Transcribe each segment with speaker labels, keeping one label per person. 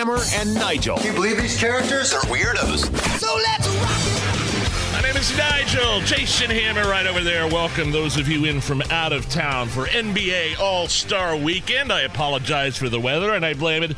Speaker 1: Hammer and Nigel.
Speaker 2: Can you believe these characters are weirdos?
Speaker 1: So let's rock My name is Nigel. Jason Hammer right over there. Welcome those of you in from out of town for NBA All Star Weekend. I apologize for the weather and I blame it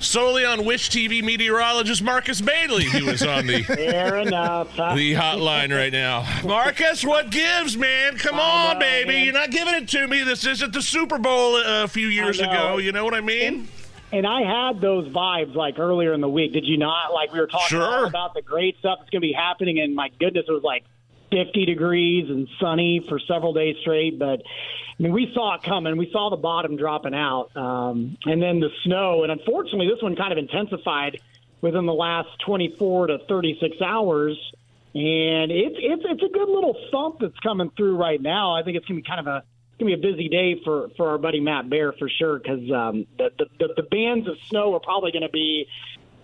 Speaker 1: solely on Wish TV meteorologist Marcus Bailey, who is on the
Speaker 3: Fair enough. Huh?
Speaker 1: the hotline right now. Marcus, what gives, man? Come on,
Speaker 3: know,
Speaker 1: baby.
Speaker 3: man.
Speaker 1: You're not giving it to me. This isn't the Super Bowl uh, a few years ago. You know what I mean?
Speaker 3: And I had those vibes like earlier in the week. Did you not? Like we were talking
Speaker 1: Sure.
Speaker 3: about the great stuff that's going to be happening, and my goodness, it was like 50 degrees and sunny for several days straight. But I mean, we saw it coming. We saw the bottom dropping out, um, and then the snow. And unfortunately, this one kind of intensified within the last 24 to 36 hours. And it's it's it's a good little thump that's coming through right now. I think it's going to be kind of a gonna be a busy day for for our buddy Matt Bear for sure because um, the, the the the bands of snow are probably going to be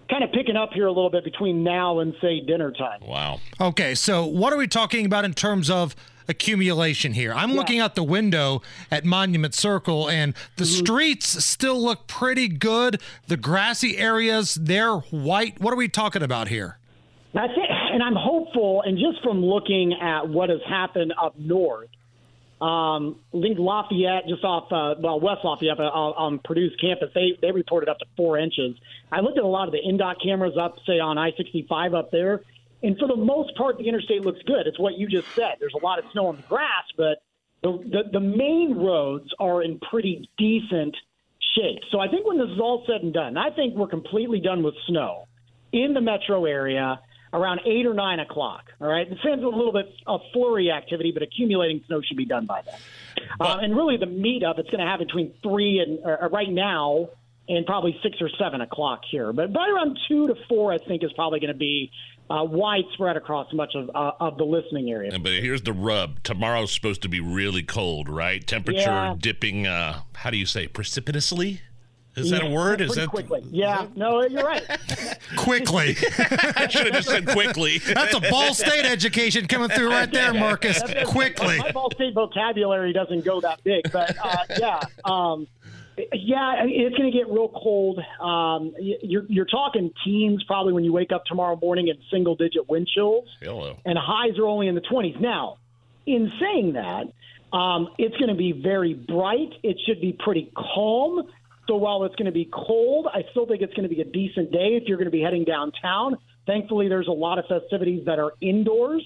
Speaker 3: kind of picking up here a little bit between now and say dinner time.
Speaker 1: Wow.
Speaker 4: Okay, so what are we talking about in terms of accumulation here? I'm looking out the window at Monument Circle, and the streets still look pretty good. The grassy areas, they're white. What are we talking about here?
Speaker 3: That's it. And I'm hopeful, and just from looking at what has happened up north, um, think Lafayette, just off, uh, well, West Lafayette uh, on Purdue's campus, they, they reported up to four inches. I looked at a lot of the INDOT cameras up, say, on I 65 up there, and for the most part, the interstate looks good. It's what you just said. There's a lot of snow on the grass, but the, the, the main roads are in pretty decent shape. So I think when this is all said and done, I think we're completely done with snow in the metro area around eight or nine o'clock. All right, it sends a little bit of flurry activity, but accumulating snow should be done by then. Uh, and really, the meet up it's going to have between three and uh, right now and probably six or seven o'clock here. But by around two to four, I think is probably going to be uh, widespread across much of uh, of the listening area.
Speaker 1: But here's the rub. Tomorrow's supposed to be really cold, right? Temperature
Speaker 3: Yeah.
Speaker 1: dipping, uh, how do you say, precipitously? Is that a word? Is that
Speaker 3: quickly? Yeah, no, you're right.
Speaker 4: Quickly.
Speaker 1: I should have just said quickly.
Speaker 4: That's a Ball State education coming through right there, Marcus. Quickly.
Speaker 3: My Ball State vocabulary doesn't go that big, but uh, yeah, um, yeah, I mean, it's going to get real cold. Um, you're you're talking teens probably when you wake up tomorrow morning in single digit wind chills,
Speaker 1: Hello.
Speaker 3: and highs are only in the 20s. Now, in saying that, um, it's going to be very bright. It should be pretty calm. So while it's going to be cold, I still think it's going to be a decent day if you're going to be heading downtown. Thankfully, there's a lot of festivities that are indoors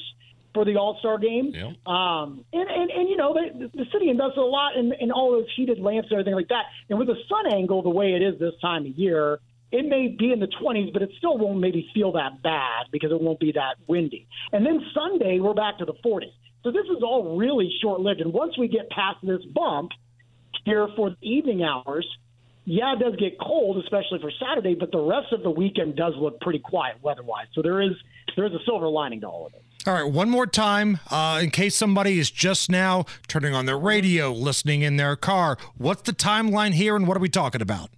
Speaker 3: for the All Star game.
Speaker 1: Yeah.
Speaker 3: Um, and, and, and, you know, the, the city invested a lot in, in all those heated lamps and everything like that. And with the sun angle the way it is this time of year, it may be in the 20s, but it still won't maybe feel that bad because it won't be that windy. And then Sunday, we're back to the 40s. So this is all really short lived. And once we get past this bump here for the evening hours, yeah, it does get cold, especially for Saturday, but the rest of the weekend does look pretty quiet weather-wise. So there is there is a silver lining to all of it.
Speaker 4: All right, one more time, uh, in case somebody is just now turning on their radio, listening in their car. What's the timeline here, and what are we talking about?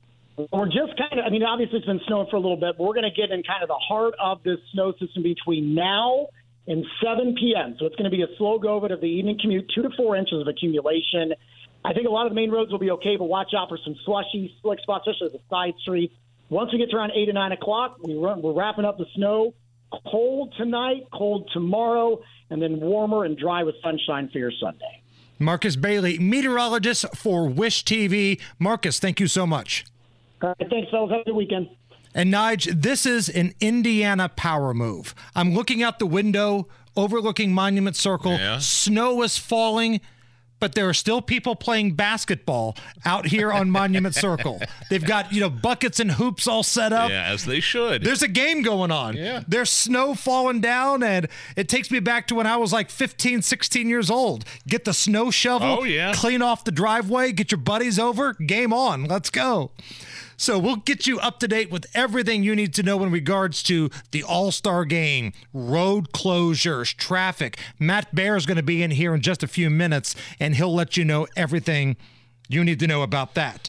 Speaker 3: We're just kind of, I mean, obviously it's been snowing for a little bit, but we're going to get in kind of the heart of this snow system between now and 7 p.m. So it's going to be a slow go of it of the evening commute, two to four inches of accumulation. I think a lot of the main roads will be okay, but watch out for some slushy, slick spots, especially the side streets. Once we get to around 8 or 9 o'clock, we run, we're wrapping up the snow. Cold tonight, cold tomorrow, and then warmer and dry with sunshine for your Sunday.
Speaker 4: Marcus Bailey, meteorologist for Wish TV. Marcus, thank you so much.
Speaker 3: All right, thanks, fellas. Have a good weekend.
Speaker 4: And Nige, this is an Indiana power move. I'm looking out the window, overlooking Monument Circle.
Speaker 1: Yeah.
Speaker 4: Snow is falling, but there are still people playing basketball out here on Monument Circle. They've got, you know, buckets and hoops all set up.
Speaker 1: Yeah, as they should.
Speaker 4: There's a game going on.
Speaker 1: Yeah.
Speaker 4: There's snow falling down, and it takes me back to when I was like 15, 16 years old. Get the snow shovel,
Speaker 1: Oh, yeah.
Speaker 4: clean off the driveway, get your buddies over, game on. Let's go. So we'll get you up to date with everything you need to know in regards to the All Star game, road closures, traffic. Matt Bear is going to be in here in just a few minutes, and he'll let you know everything you need to know about that.